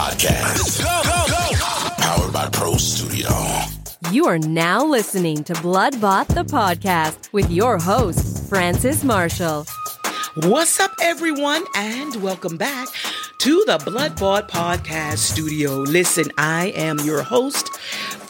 Podcast. Go, go, go. Powered by Pro Studio. You are now listening to Bloodbought the podcast with your host, Francis Marshall. What's up, everyone, and welcome back to the Bloodbought Podcast Studio. Listen, I am your host,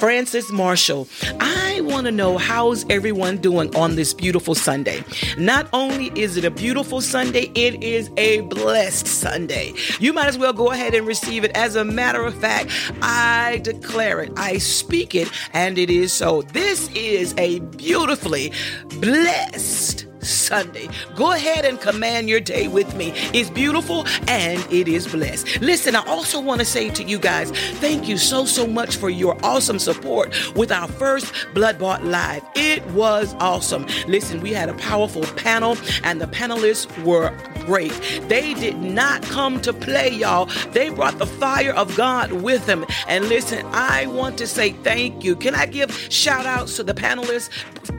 Francis Marshall. I want to know how's everyone doing on this beautiful Sunday. Not only is it a beautiful Sunday, it is a blessed Sunday. You might as well go ahead and receive it. As a matter of fact, I declare it, I speak it, and it is so. This is a beautifully blessed Sunday. Go ahead and command your day with me. It's beautiful and it is blessed. Listen, I also want to say to you guys, thank you so, so much for your awesome support with our first Blood Bought Live. It was awesome. Listen, we had a powerful panel and the panelists were great. They did not come to play, y'all. They brought the fire of God with them. And listen, I want to say thank you. Can I give shout outs to the panelists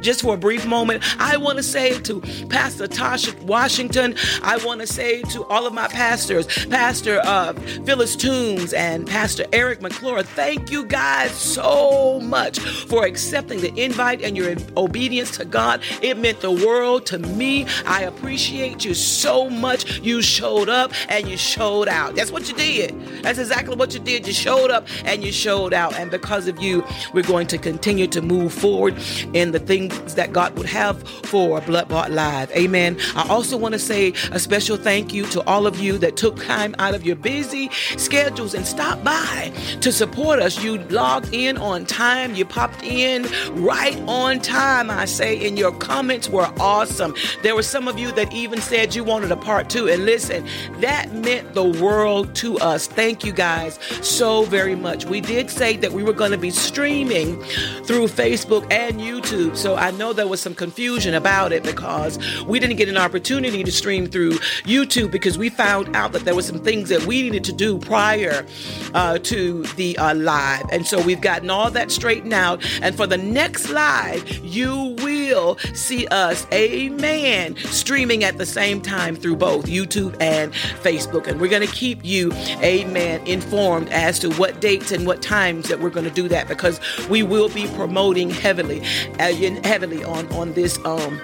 just for a brief moment? I want to say to to Pastor Tasha Washington. I want to say to all of my pastors, Pastor uh, Phyllis Toombs and Pastor Eric McClure, thank you guys so much for accepting the invite and your obedience to God. It meant the world to me. I appreciate you so much. You showed up and you showed out. That's what you did. That's exactly what you did. You showed up and you showed out. And because of you, we're going to continue to move forward in the things that God would have for Blood Bought Live. Amen. I also want to say a special thank you to all of you that took time out of your busy schedules and stopped by to support us. You logged in on time. You popped in right on time, I say, and your comments were awesome. There were some of you that even said you wanted a part two. And listen, that meant the world to us. Thank you guys so very much. We did say that we were going to be streaming through Facebook and YouTube. So I know there was some confusion about it because we didn't get an opportunity to stream through YouTube because we found out that there were some things that we needed to do prior uh, to the uh, live. And so we've gotten all that straightened out. And for the next live, you will see us, amen, streaming at the same time through both YouTube and Facebook. And we're going to keep you, amen, informed as to what dates and what times that we're going to do that because we will be promoting heavily, uh, heavily on, on this, um,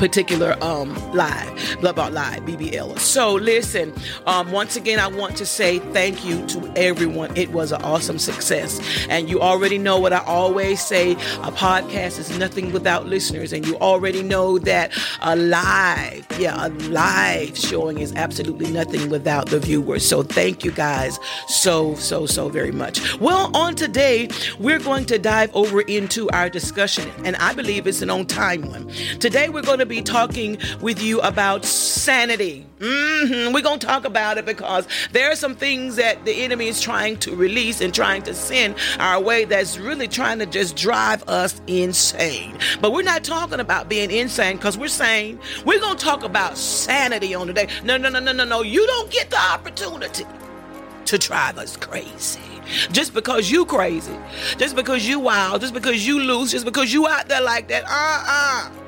particular um live blood bought live bbl so listen um once again i want to say thank you to everyone. It was an awesome success. And you already know what i always say a podcast is nothing without listeners. And you already know that a live yeah a live showing is absolutely nothing without the viewers. So thank you guys so so so very much. Well on today we're going to dive over into our discussion. And i believe it's an on time one. Today we're going to be talking with you about sanity. Mm-hmm. We're going to talk about it because there are some things that the enemy is trying to release and trying to send our way that's really trying to just drive us insane. But we're not talking about being insane because we're saying we're going to talk about sanity on today. No, no, no, no, no, no. You don't get the opportunity to drive us crazy. Just because you crazy, just because you wild, just because you loose, just because you out there like that. Uh-uh.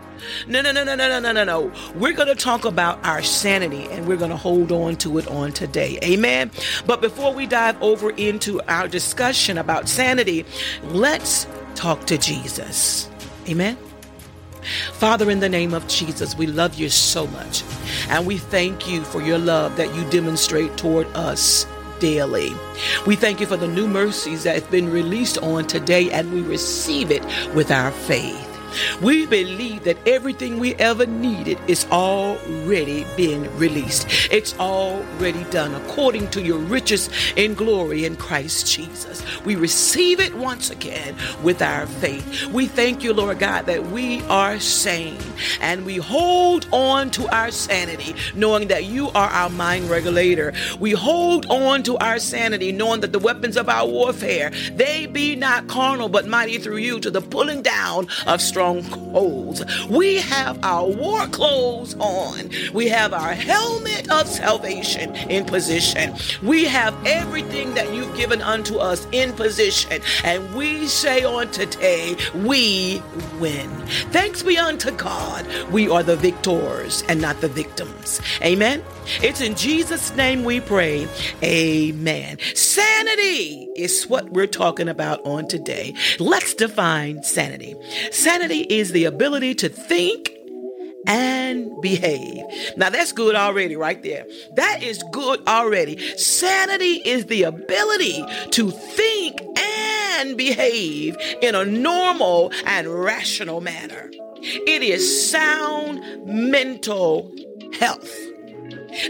No, no, no, no, no, no, no, no. We're going to talk about our sanity and we're going to hold on to it on today. Amen. But before we dive over into our discussion about sanity, let's talk to Jesus. Amen. Father, in the name of Jesus, we love you so much. And we thank you for your love that you demonstrate toward us daily. We thank you for the new mercies that have been released on today, and we receive it with our faith. We believe that everything we ever needed is already been released. It's already done according to your riches in glory in Christ Jesus. We receive it once again with our faith. We thank you, Lord God, that we are sane and we hold on to our sanity, knowing that you are our mind regulator. We hold on to our sanity, knowing that the weapons of our warfare, they be not carnal, but mighty through you to the pulling down of strong strongholds. We have our war clothes on. We have our helmet of salvation in position. We have everything that you've given unto us in position. And we say on today, we win. Thanks be unto God. We are the victors and not the victims. Amen. It's in Jesus' name we pray. Amen. Sanity is what we're talking about on today. Let's define sanity. Sanity is the ability to think and behave. Now that's good already, right there. That is good already. Sanity is the ability to think and behave in a normal and rational manner. It is sound mental health.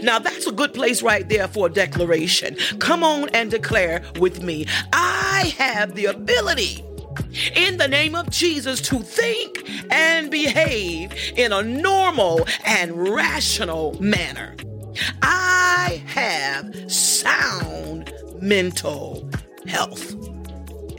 Now, that's a good place right there for a declaration. Come on and declare with me I have the ability in the name of Jesus to think and behave in a normal and rational manner. I have sound mental health.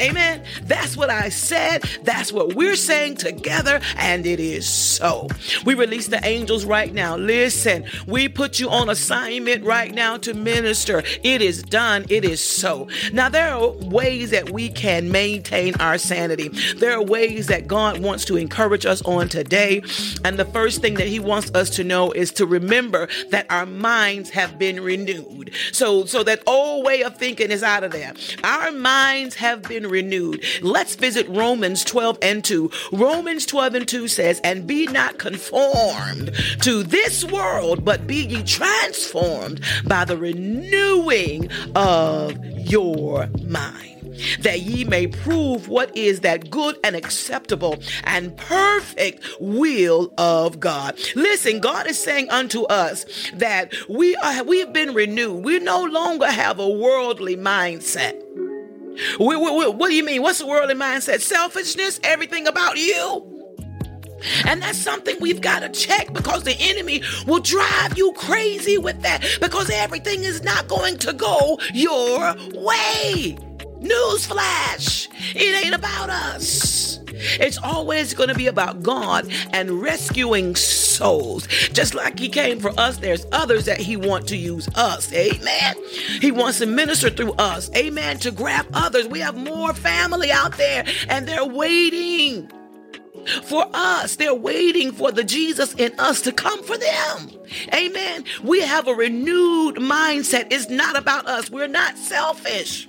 Amen. That's what I said. That's what we're saying together, and it is so. We release the angels right now. Listen, we put you on assignment right now to minister. It is done. It is so. Now, there are ways that we can maintain our sanity. There are ways that God wants to encourage us on today. And the first thing that He wants us to know is to remember that our minds have been renewed. So, so that old way of thinking is out of there. Our minds have been renewed. Let's visit Romans 12 and 2. Romans 12 and 2 says, And be not conformed to this world, but be ye transformed by the renewing of your mind that ye may prove what is that good and acceptable and perfect will of God. Listen, God is saying unto us that we are we have been renewed. We no longer have a worldly mindset. What, what, what do you mean? What's the worldly mindset? Selfishness, everything about you. And that's something we've got to check because the enemy will drive you crazy with that because everything is not going to go your way. Newsflash, it ain't about us. It's always going to be about God and rescuing souls. Just like He came for us, there's others that He wants to use us. Amen. He wants to minister through us. Amen. To grab others. We have more family out there and they're waiting for us. They're waiting for the Jesus in us to come for them. Amen. We have a renewed mindset. It's not about us. We're not selfish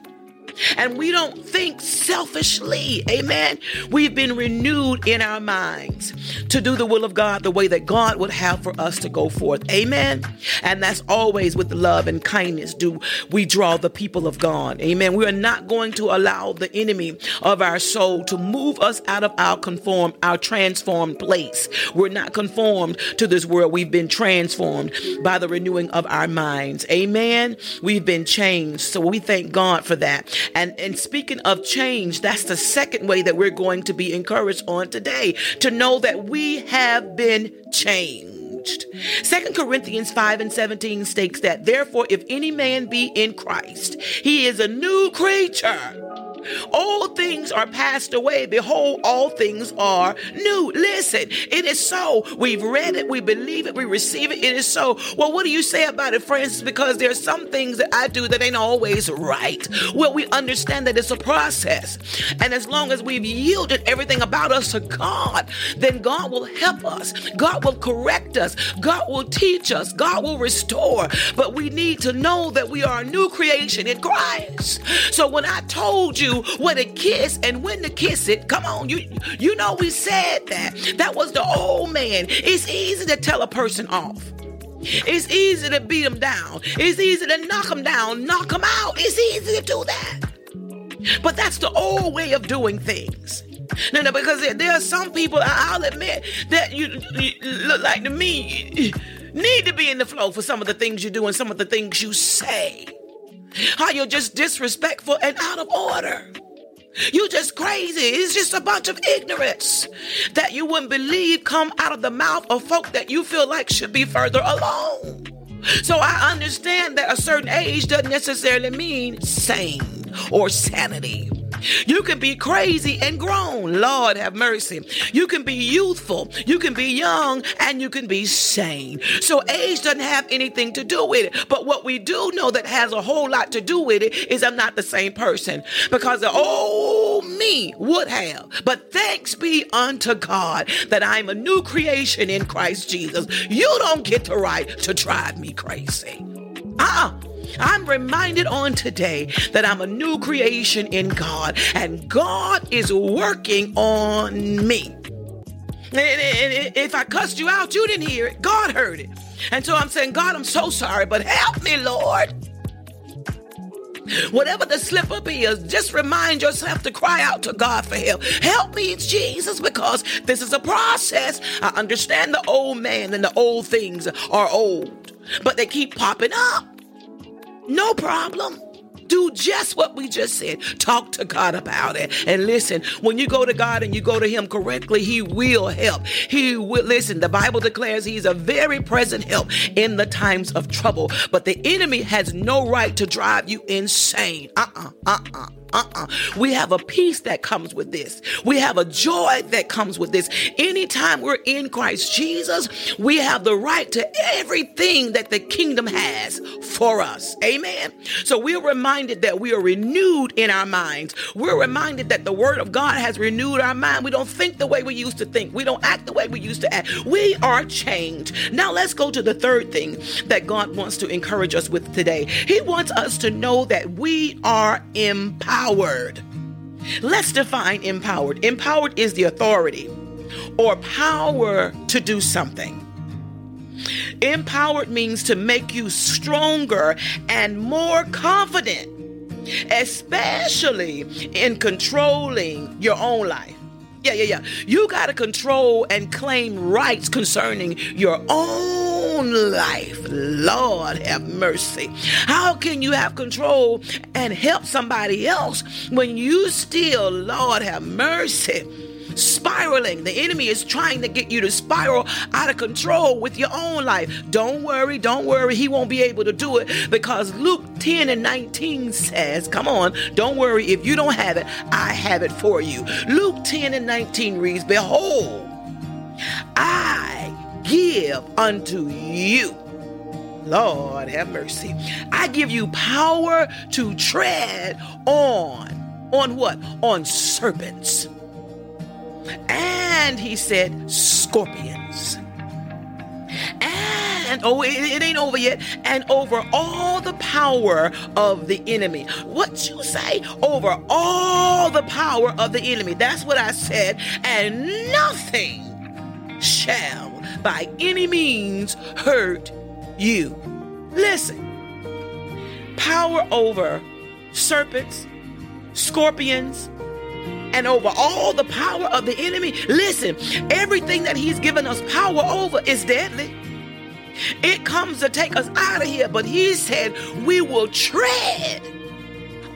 and we don't think selfishly. Amen. We've been renewed in our minds to do the will of God the way that God would have for us to go forth. Amen. And that's always with love and kindness do we draw the people of God. Amen. We are not going to allow the enemy of our soul to move us out of our conformed, our transformed place. We're not conformed to this world. We've been transformed by the renewing of our minds. Amen. We've been changed. So we thank God for that. And, and speaking of change, that's the second way that we're going to be encouraged on today to know that we have been changed. Second Corinthians 5 and 17 states that, therefore, if any man be in Christ, he is a new creature. All things are passed away. Behold, all things are new. Listen, it is so. We've read it, we believe it, we receive it. It is so. Well, what do you say about it, Francis? Because there's some things that I do that ain't always right. Well, we understand that it's a process. And as long as we've yielded everything about us to God, then God will help us. God will correct us. God will teach us. God will restore. But we need to know that we are a new creation in Christ. So when I told you what a kiss and when to kiss it. Come on, you you know we said that. That was the old man. It's easy to tell a person off. It's easy to beat them down. It's easy to knock them down, knock them out. It's easy to do that. But that's the old way of doing things. No, no, because there, there are some people, I'll admit, that you, you look like to me need to be in the flow for some of the things you do and some of the things you say. How you're just disrespectful and out of order. You just crazy. It's just a bunch of ignorance that you wouldn't believe come out of the mouth of folk that you feel like should be further along. So I understand that a certain age doesn't necessarily mean sane or sanity. You can be crazy and grown. Lord have mercy. You can be youthful. You can be young and you can be sane. So age doesn't have anything to do with it. But what we do know that has a whole lot to do with it is I'm not the same person because the old me would have. But thanks be unto God that I'm a new creation in Christ Jesus. You don't get the right to drive me crazy. Uh-uh. I'm reminded on today that I'm a new creation in God and God is working on me. And if I cussed you out, you didn't hear it. God heard it. And so I'm saying, God, I'm so sorry, but help me, Lord. Whatever the slip up is, just remind yourself to cry out to God for help. Help me, Jesus, because this is a process. I understand the old man and the old things are old, but they keep popping up. No problem. Do just what we just said. Talk to God about it. And listen, when you go to God and you go to Him correctly, He will help. He will listen. The Bible declares He's a very present help in the times of trouble. But the enemy has no right to drive you insane. Uh uh-uh, uh, uh-uh uh-uh. We have a peace that comes with this. We have a joy that comes with this. Anytime we're in Christ Jesus, we have the right to everything that the kingdom has for us. Amen. So we're reminded that we are renewed in our minds. We're reminded that the word of God has renewed our mind. We don't think the way we used to think. We don't act the way we used to act. We are changed. Now let's go to the third thing that God wants to encourage us with today. He wants us to know that we are empowered empowered. Let's define empowered. Empowered is the authority or power to do something. Empowered means to make you stronger and more confident, especially in controlling your own life. Yeah, yeah, yeah. You got to control and claim rights concerning your own life. Lord have mercy. How can you have control and help somebody else when you still, Lord have mercy? Spiraling. The enemy is trying to get you to spiral out of control with your own life. Don't worry, don't worry. He won't be able to do it because Luke 10 and 19 says, Come on, don't worry. If you don't have it, I have it for you. Luke 10 and 19 reads, Behold, I give unto you. Lord have mercy. I give you power to tread on. On what? On serpents and he said, scorpions. And, oh, it, it, ain't over yet. And over all the power of the enemy. What you say? Over all the power of the enemy. That's what I said. And nothing shall by any means hurt you. Listen, power over serpents, scorpions, and over all the power of the enemy. Listen, everything that he's given us power over is deadly. It comes to take us out of here, but he said we will tread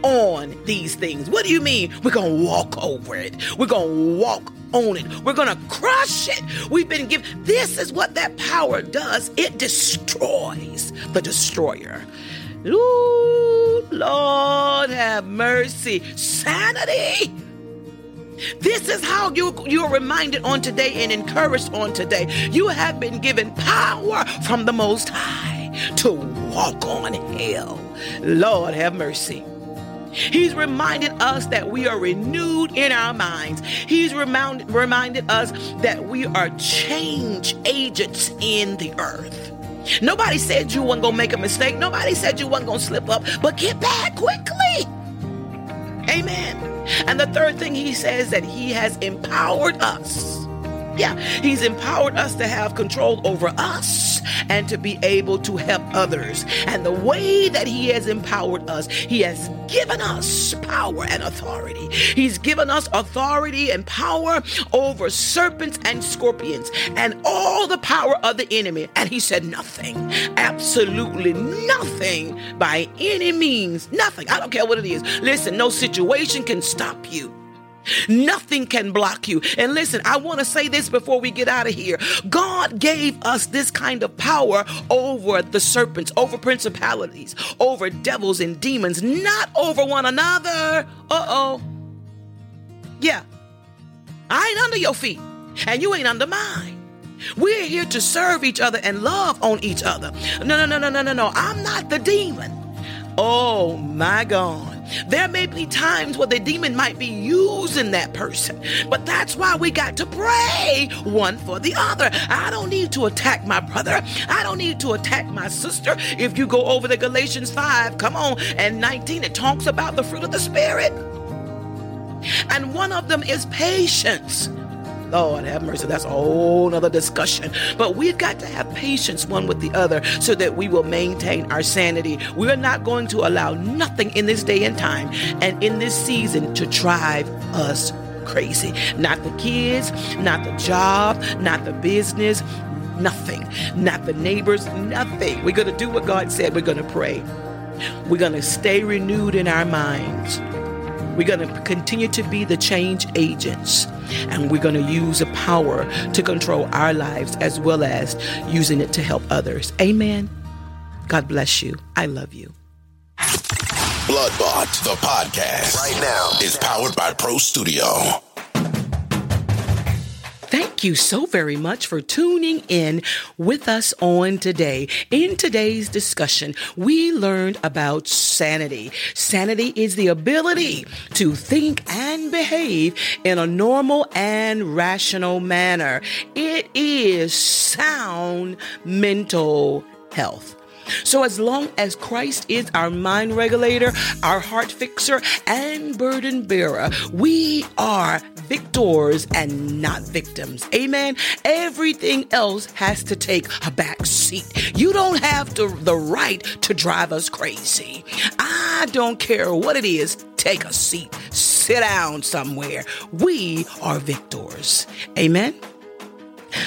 on these things. What do you mean? We're going to walk over it. We're going to walk on it. We're going to crush it. We've been given. This is what that power does it destroys the destroyer. Ooh, Lord have mercy. Sanity this is how you, you're reminded on today and encouraged on today. You have been given power from the Most High to walk on hell. Lord have mercy. He's reminded us that we are renewed in our minds. He's remind, reminded us that we are change agents in the earth. Nobody said you weren't gonna make a mistake. Nobody said you weren't gonna slip up, but get back quickly. Amen. And the third thing he says that he has empowered us. Yeah, he's empowered us to have control over us and to be able to help others. And the way that he has empowered us, he has given us power and authority. He's given us authority and power over serpents and scorpions and all the power of the enemy. And he said, nothing, absolutely nothing by any means, nothing. I don't care what it is. Listen, no situation can stop you. Nothing can block you. And listen, I want to say this before we get out of here. God gave us this kind of power over the serpents, over principalities, over devils and demons, not over one another. Uh oh. Yeah. I ain't under your feet, and you ain't under mine. We're here to serve each other and love on each other. No, no, no, no, no, no, no. I'm not the demon. Oh my God. There may be times where the demon might be using that person, but that's why we got to pray one for the other. I don't need to attack my brother. I don't need to attack my sister. If you go over the Galatians 5, come on, and 19, it talks about the fruit of the Spirit. And one of them is patience. Lord have mercy, that's a whole nother discussion. But we've got to have patience one with the other so that we will maintain our sanity. We're not going to allow nothing in this day and time and in this season to drive us crazy. Not the kids, not the job, not the business, nothing. Not the neighbors, nothing. We're going to do what God said. We're going to pray. We're going to stay renewed in our minds. We're going to continue to be the change agents and we're going to use the power to control our lives as well as using it to help others. Amen. God bless you. I love you. Bloodbought, the podcast, right now is powered by Pro Studio. Thank you so very much for tuning in with us on today. In today's discussion, we learned about sanity. Sanity is the ability to think and behave in a normal and rational manner. It is sound mental health. So, as long as Christ is our mind regulator, our heart fixer, and burden bearer, we are victors and not victims. Amen. Everything else has to take a back seat. You don't have to, the right to drive us crazy. I don't care what it is. Take a seat. Sit down somewhere. We are victors. Amen.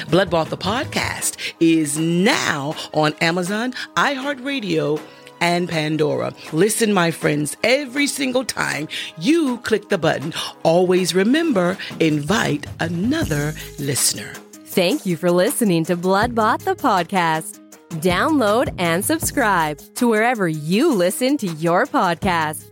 Bloodbought the podcast is now on Amazon, iHeartRadio, and Pandora. Listen, my friends, every single time you click the button, always remember invite another listener. Thank you for listening to Bloodbought the podcast. Download and subscribe to wherever you listen to your podcast.